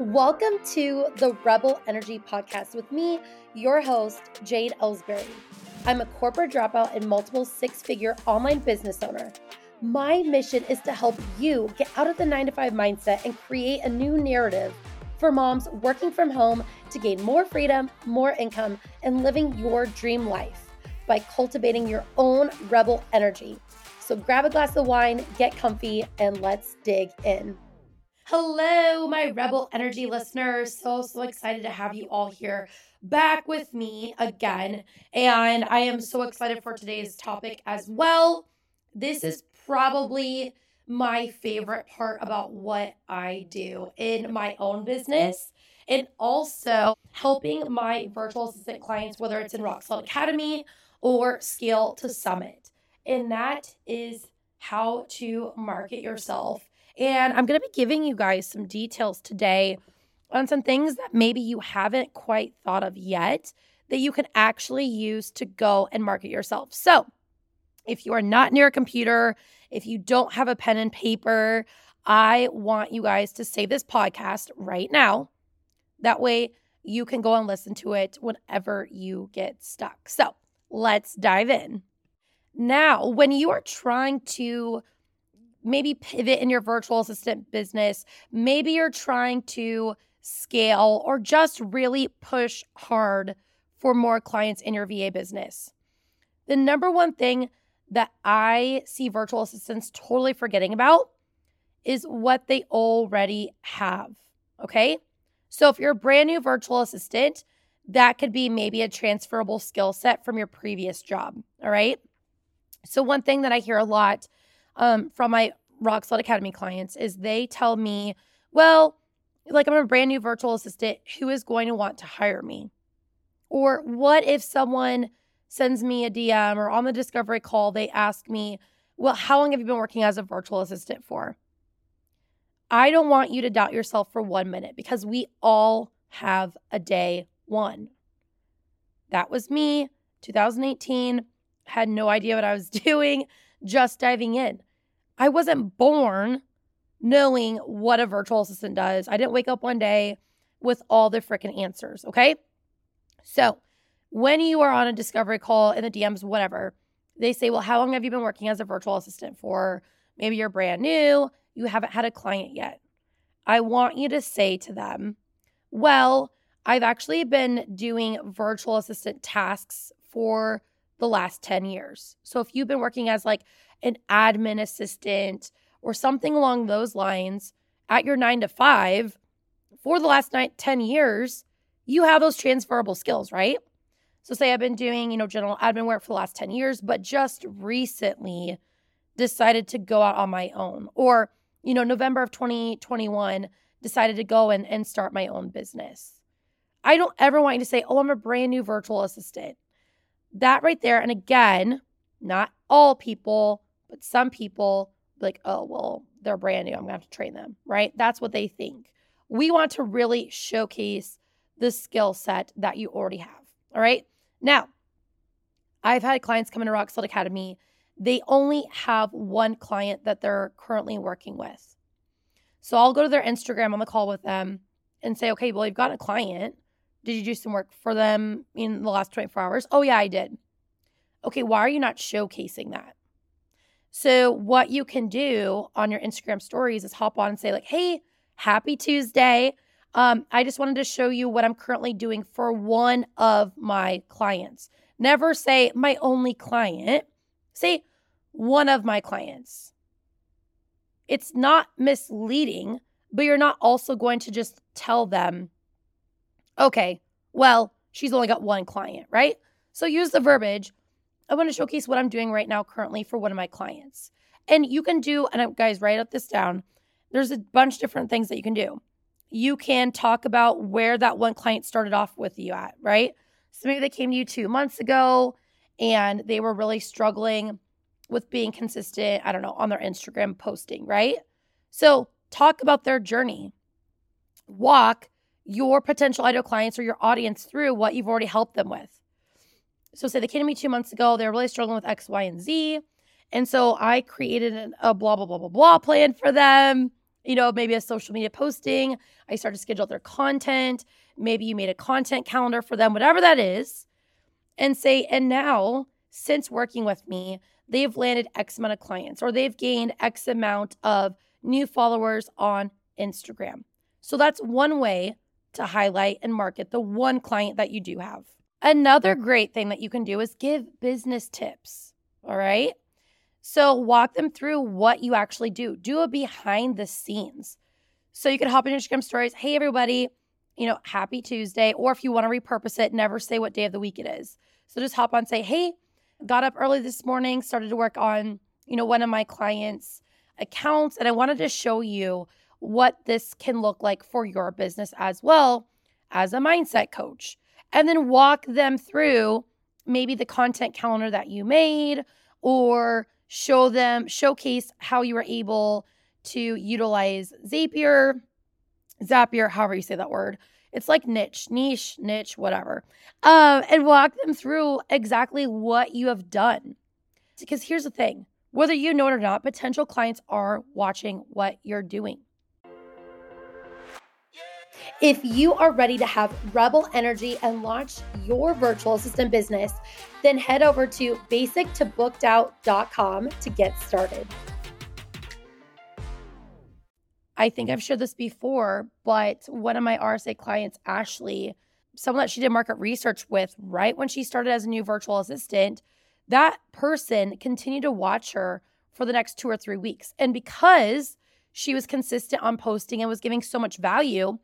Welcome to the Rebel Energy Podcast with me, your host, Jade Ellsbury. I'm a corporate dropout and multiple six figure online business owner. My mission is to help you get out of the nine to five mindset and create a new narrative for moms working from home to gain more freedom, more income, and living your dream life by cultivating your own rebel energy. So grab a glass of wine, get comfy, and let's dig in. Hello, my Rebel Energy listeners. So, so excited to have you all here back with me again. And I am so excited for today's topic as well. This is probably my favorite part about what I do in my own business and also helping my virtual assistant clients, whether it's in Rock Solid Academy or Scale to Summit. And that is how to market yourself and I'm going to be giving you guys some details today on some things that maybe you haven't quite thought of yet that you can actually use to go and market yourself. So, if you are not near a computer, if you don't have a pen and paper, I want you guys to save this podcast right now. That way, you can go and listen to it whenever you get stuck. So, let's dive in. Now, when you are trying to maybe pivot in your virtual assistant business. Maybe you're trying to scale or just really push hard for more clients in your VA business. The number one thing that I see virtual assistants totally forgetting about is what they already have. Okay. So if you're a brand new virtual assistant, that could be maybe a transferable skill set from your previous job. All right. So, one thing that I hear a lot um, from my Rock Solid Academy clients is they tell me, well, like I'm a brand new virtual assistant, who is going to want to hire me? Or what if someone sends me a DM or on the discovery call, they ask me, well, how long have you been working as a virtual assistant for? I don't want you to doubt yourself for one minute because we all have a day one. That was me, 2018, had no idea what I was doing, just diving in. I wasn't born knowing what a virtual assistant does. I didn't wake up one day with all the freaking answers. Okay. So when you are on a discovery call in the DMs, whatever, they say, Well, how long have you been working as a virtual assistant for? Maybe you're brand new, you haven't had a client yet. I want you to say to them, Well, I've actually been doing virtual assistant tasks for the last 10 years. So if you've been working as like an admin assistant or something along those lines at your nine to five for the last nine, 10 years, you have those transferable skills, right? So say I've been doing, you know, general admin work for the last 10 years, but just recently decided to go out on my own. Or, you know, November of 2021, decided to go and, and start my own business. I don't ever want you to say, oh, I'm a brand new virtual assistant. That right there, and again, not all people, but some people like, oh, well, they're brand new. I'm going to have to train them, right? That's what they think. We want to really showcase the skill set that you already have. All right. Now, I've had clients come into Rock Solid Academy. They only have one client that they're currently working with. So I'll go to their Instagram on the call with them and say, okay, well, you've got a client. Did you do some work for them in the last 24 hours? Oh, yeah, I did. Okay, why are you not showcasing that? So, what you can do on your Instagram stories is hop on and say, like, hey, happy Tuesday. Um, I just wanted to show you what I'm currently doing for one of my clients. Never say my only client, say one of my clients. It's not misleading, but you're not also going to just tell them, okay, well, she's only got one client, right? So use the verbiage I want to showcase what I'm doing right now currently for one of my clients. And you can do, and guys, write up this down. There's a bunch of different things that you can do. You can talk about where that one client started off with you at, right? So maybe they came to you two months ago and they were really struggling with being consistent, I don't know, on their Instagram posting, right? So talk about their journey. Walk your potential ideal clients or your audience through what you've already helped them with. So, say they came to me two months ago, they were really struggling with X, Y, and Z. And so I created an, a blah, blah, blah, blah, blah plan for them. you know, maybe a social media posting. I start to schedule their content. Maybe you made a content calendar for them, whatever that is. And say, and now, since working with me, they've landed X amount of clients or they've gained X amount of new followers on Instagram. So that's one way to highlight and market the one client that you do have. Another great thing that you can do is give business tips. All right. So walk them through what you actually do. Do a behind the scenes. So you can hop in Instagram stories. Hey, everybody, you know, happy Tuesday. Or if you want to repurpose it, never say what day of the week it is. So just hop on, say, hey, got up early this morning, started to work on, you know, one of my clients' accounts. And I wanted to show you what this can look like for your business as well as a mindset coach. And then walk them through maybe the content calendar that you made or show them, showcase how you were able to utilize Zapier, Zapier, however you say that word. It's like niche, niche, niche, whatever. Um, and walk them through exactly what you have done. Because here's the thing whether you know it or not, potential clients are watching what you're doing. If you are ready to have rebel energy and launch your virtual assistant business, then head over to basictobooked.out.com to get started. I think I've shared this before, but one of my RSA clients, Ashley, someone that she did market research with right when she started as a new virtual assistant, that person continued to watch her for the next two or three weeks. And because she was consistent on posting and was giving so much value,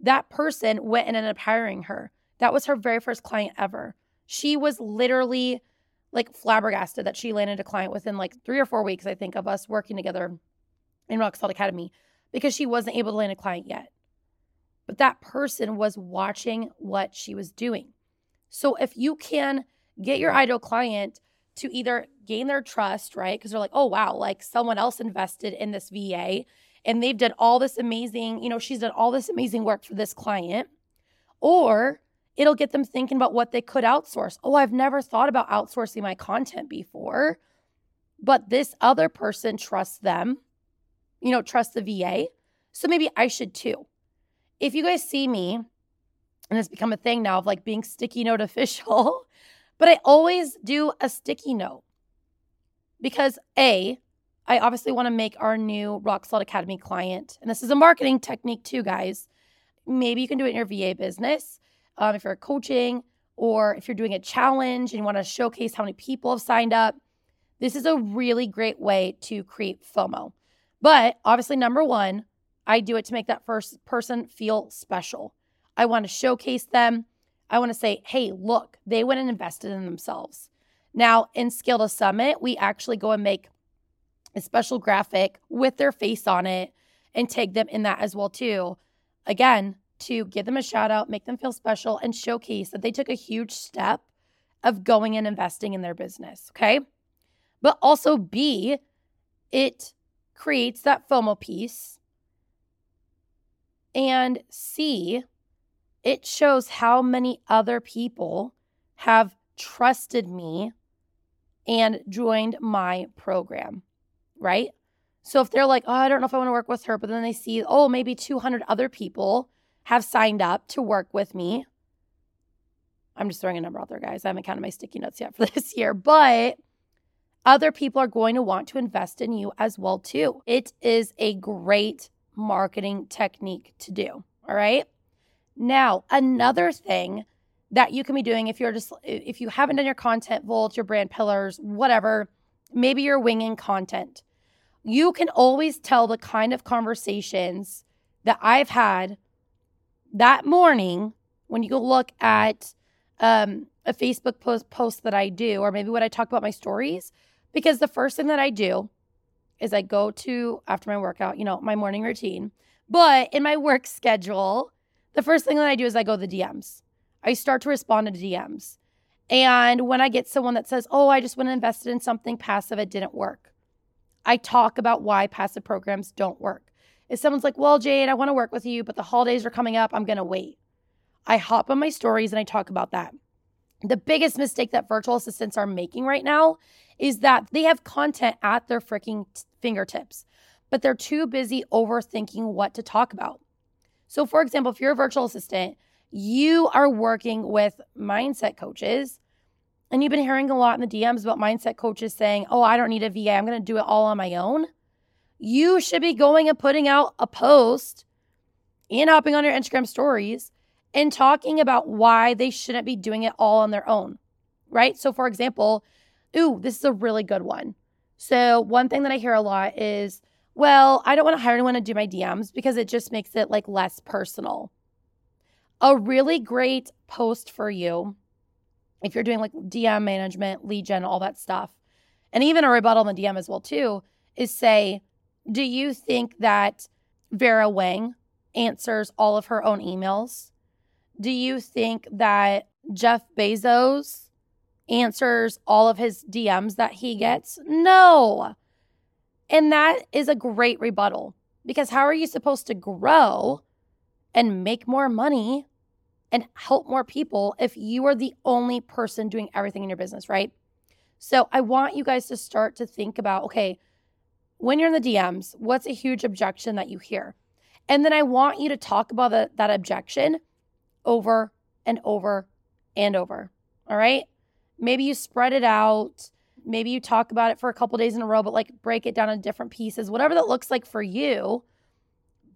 that person went and ended up hiring her. That was her very first client ever. She was literally like flabbergasted that she landed a client within like three or four weeks, I think, of us working together in Rock Solid Academy because she wasn't able to land a client yet. But that person was watching what she was doing. So if you can get your ideal client to either gain their trust, right? Because they're like, oh, wow, like someone else invested in this VA and they've done all this amazing, you know, she's done all this amazing work for this client. Or it'll get them thinking about what they could outsource. Oh, I've never thought about outsourcing my content before, but this other person trusts them, you know, trust the VA. So maybe I should too. If you guys see me, and it's become a thing now of like being sticky note official, but I always do a sticky note because A, I obviously want to make our new Rock Solid Academy client, and this is a marketing technique too, guys. Maybe you can do it in your VA business um, if you're coaching or if you're doing a challenge and you want to showcase how many people have signed up. This is a really great way to create FOMO. But obviously, number one, I do it to make that first person feel special. I want to showcase them. I want to say, hey, look, they went and invested in themselves. Now, in Scale to Summit, we actually go and make a special graphic with their face on it and tag them in that as well too. Again, to give them a shout out, make them feel special and showcase that they took a huge step of going and investing in their business, okay? But also B, it creates that FOMO piece. And C, it shows how many other people have trusted me and joined my program right? So if they're like, oh, I don't know if I want to work with her, but then they see, oh, maybe 200 other people have signed up to work with me. I'm just throwing a number out there, guys. I haven't counted my sticky notes yet for this year, but other people are going to want to invest in you as well too. It is a great marketing technique to do. All right? Now, another thing that you can be doing if you're just if you haven't done your content vault, your brand pillars, whatever, maybe you're winging content you can always tell the kind of conversations that I've had that morning when you go look at um, a Facebook post, post that I do, or maybe what I talk about my stories, because the first thing that I do is I go to after my workout, you know, my morning routine. But in my work schedule, the first thing that I do is I go to the DMs. I start to respond to DMs. And when I get someone that says, Oh, I just went and invested in something passive, it didn't work. I talk about why passive programs don't work. If someone's like, well, Jade, I want to work with you, but the holidays are coming up, I'm going to wait. I hop on my stories and I talk about that. The biggest mistake that virtual assistants are making right now is that they have content at their freaking fingertips. but they're too busy overthinking what to talk about. So, for example, if you're a virtual assistant, you are working with mindset coaches, and you've been hearing a lot in the DMs about mindset coaches saying, Oh, I don't need a VA. I'm going to do it all on my own. You should be going and putting out a post and hopping on your Instagram stories and talking about why they shouldn't be doing it all on their own, right? So, for example, ooh, this is a really good one. So, one thing that I hear a lot is, well, I don't want to hire anyone to do my DMs because it just makes it like less personal. A really great post for you, if you're doing like DM management, lead gen, all that stuff, and even a rebuttal in the DM as well, too, is say, do you think that Vera Wang answers all of her own emails? Do you think that Jeff Bezos answers all of his DMs that he gets? No. And that is a great rebuttal because how are you supposed to grow and make more money and help more people if you are the only person doing everything in your business, right? So I want you guys to start to think about okay, when you're in the DMs, what's a huge objection that you hear? And then I want you to talk about the, that objection over and over and over. All right. Maybe you spread it out. Maybe you talk about it for a couple days in a row, but like break it down in different pieces, whatever that looks like for you.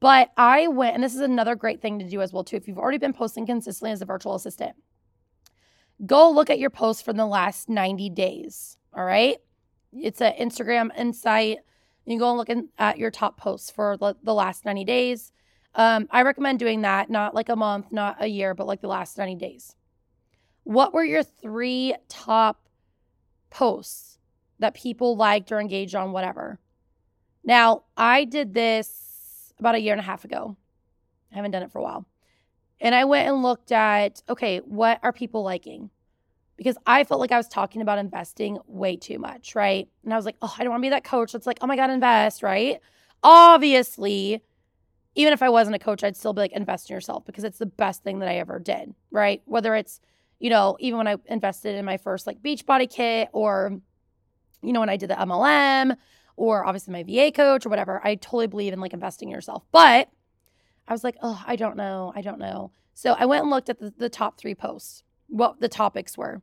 But I went, and this is another great thing to do as well, too. If you've already been posting consistently as a virtual assistant, go look at your posts from the last 90 days. All right. It's an Instagram insight. You go and look in, at your top posts for the last 90 days. Um, I recommend doing that, not like a month, not a year, but like the last 90 days. What were your three top posts that people liked or engaged on, whatever? Now, I did this about a year and a half ago. I haven't done it for a while. And I went and looked at, okay, what are people liking? Because I felt like I was talking about investing way too much, right? And I was like, oh, I don't want to be that coach that's like, oh my God, invest, right? Obviously, even if I wasn't a coach, I'd still be like, invest in yourself because it's the best thing that I ever did, right? Whether it's, you know, even when I invested in my first like beach body kit or, you know, when I did the MLM or obviously my VA coach or whatever, I totally believe in like investing in yourself. But I was like, oh, I don't know. I don't know. So I went and looked at the, the top three posts, what the topics were.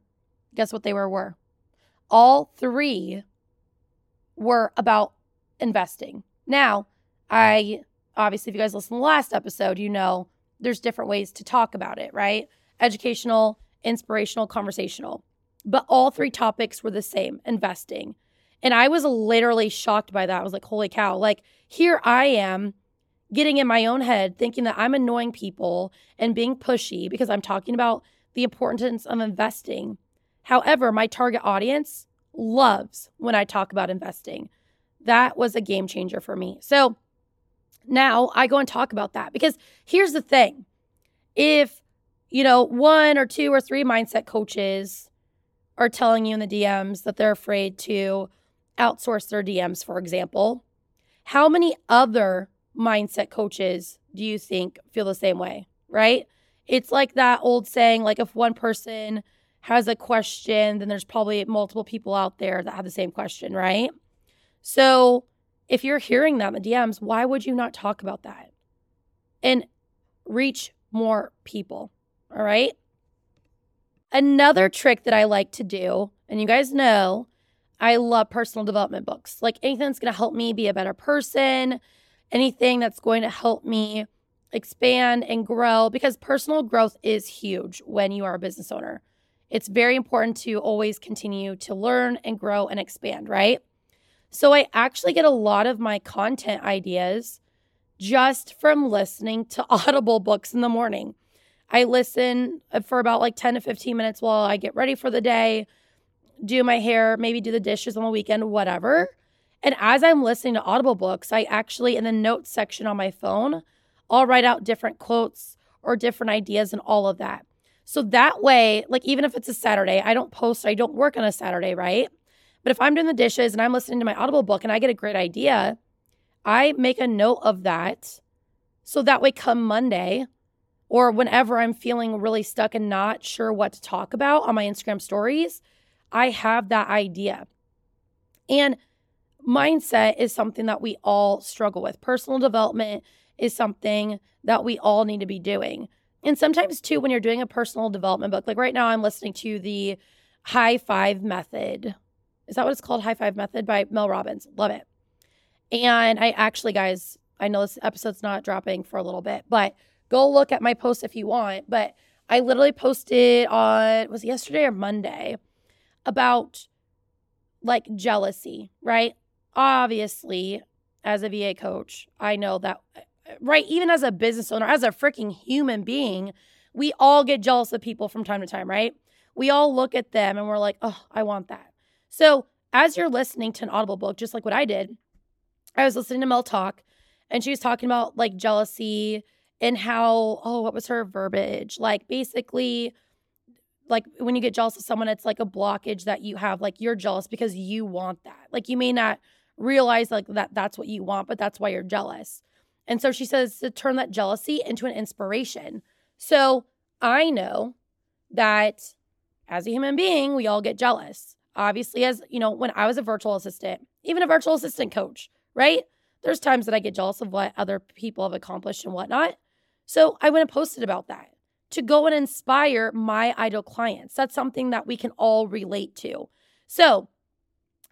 Guess what they were? Were all three were about investing. Now, I obviously, if you guys listen to the last episode, you know there's different ways to talk about it, right? Educational, inspirational, conversational. But all three topics were the same investing. And I was literally shocked by that. I was like, holy cow. Like, here I am getting in my own head thinking that I'm annoying people and being pushy because I'm talking about the importance of investing. However, my target audience loves when I talk about investing. That was a game changer for me. So, now I go and talk about that because here's the thing. If, you know, one or two or three mindset coaches are telling you in the DMs that they're afraid to outsource their DMs, for example, how many other mindset coaches do you think feel the same way? Right? It's like that old saying like, if one person has a question, then there's probably multiple people out there that have the same question, right? So, if you're hearing that in the DMs, why would you not talk about that and reach more people? All right. Another trick that I like to do, and you guys know, I love personal development books. Like anything that's going to help me be a better person, anything that's going to help me expand and grow, because personal growth is huge when you are a business owner. It's very important to always continue to learn and grow and expand, right? So I actually get a lot of my content ideas just from listening to Audible books in the morning. I listen uh, for about like 10 to 15 minutes while I get ready for the day, do my hair, maybe do the dishes on the weekend, whatever. And as I'm listening to Audible books, I actually, in the notes section on my phone, I'll write out different quotes or different ideas and all of that. So that way, like even if it's a Saturday, I don't post, I don't work on a Saturday, right? But if I'm doing the dishes and I'm listening to my Audible book and I get a great idea, I make a note of that. So that way, come Monday or whenever I'm feeling really stuck and not sure what to talk about on my Instagram stories, I have that idea. And mindset is something that we all struggle with. Personal development is something that we all need to be doing. And sometimes, too, when you're doing a personal development book, like right now, I'm listening to the High Five Method. Is that what it's called? High Five Method by Mel Robbins. Love it. And I actually, guys, I know this episode's not dropping for a little bit, but go look at my post if you want. But I literally posted on, was yesterday or Monday, about like jealousy, right? Obviously, as a VA coach, I know that, right? Even as a business owner, as a freaking human being, we all get jealous of people from time to time, right? We all look at them and we're like, oh, I want that. So, as you're listening to an Audible book, just like what I did, I was listening to Mel talk and she was talking about like jealousy and how, oh, what was her verbiage? Like basically, like when you get jealous of someone, it's like a blockage that you have. Like you're jealous because you want that. Like you may not realize like that that's what you want, but that's why you're jealous. And so she says to turn that jealousy into an inspiration. So I know that as a human being, we all get jealous. Obviously, as you know, when I was a virtual assistant, even a virtual assistant coach, right? There's times that I get jealous of what other people have accomplished and whatnot. So I went and posted about that to go and inspire my ideal clients. That's something that we can all relate to. So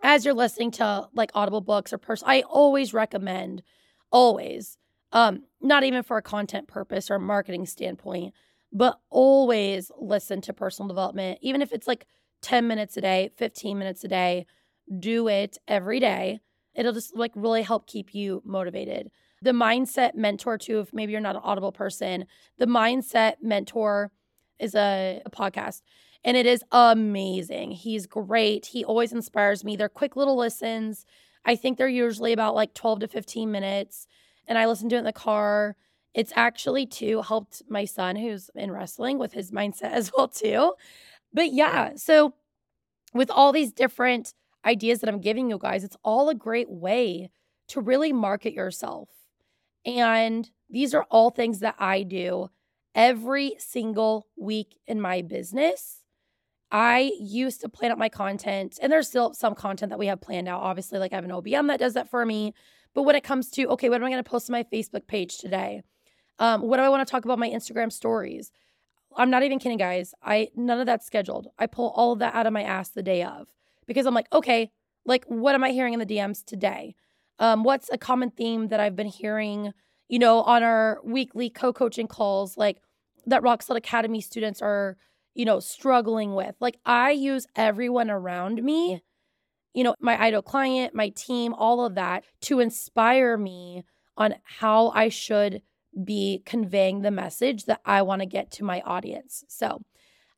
as you're listening to like Audible books or person, I always recommend, always, um, not even for a content purpose or marketing standpoint, but always listen to personal development, even if it's like 10 minutes a day, 15 minutes a day, do it every day. It'll just like really help keep you motivated. The Mindset Mentor, too, if maybe you're not an Audible person, the Mindset Mentor is a, a podcast and it is amazing. He's great. He always inspires me. They're quick little listens. I think they're usually about like 12 to 15 minutes. And I listen to it in the car. It's actually too helped my son who's in wrestling with his mindset as well too. But yeah, so with all these different ideas that I'm giving you guys, it's all a great way to really market yourself. And these are all things that I do every single week in my business. I used to plan out my content, and there's still some content that we have planned out. Obviously, like I have an OBM that does that for me. But when it comes to, okay, what am I going to post on my Facebook page today? Um, what do I want to talk about my Instagram stories? I'm not even kidding, guys. I none of that's scheduled. I pull all of that out of my ass the day of because I'm like, okay, like what am I hearing in the DMs today? Um, what's a common theme that I've been hearing, you know, on our weekly co-coaching calls, like that Rock Solid Academy students are, you know, struggling with. Like I use everyone around me, you know, my idol client, my team, all of that to inspire me on how I should be conveying the message that I want to get to my audience. So,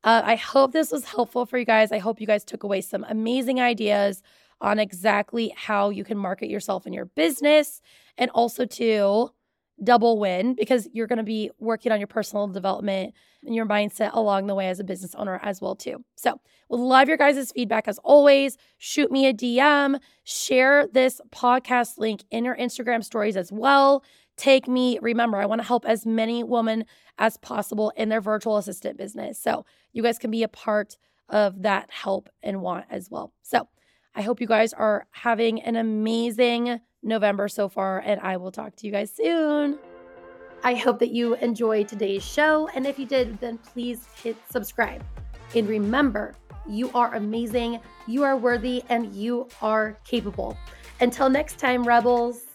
uh, I hope this was helpful for you guys. I hope you guys took away some amazing ideas on exactly how you can market yourself in your business and also to double win because you're going to be working on your personal development and your mindset along the way as a business owner as well too. So, love your guys' feedback as always. Shoot me a DM, share this podcast link in your Instagram stories as well. Take me, remember, I want to help as many women as possible in their virtual assistant business. So, you guys can be a part of that help and want as well. So, I hope you guys are having an amazing November so far, and I will talk to you guys soon. I hope that you enjoyed today's show. And if you did, then please hit subscribe. And remember, you are amazing, you are worthy, and you are capable. Until next time, Rebels.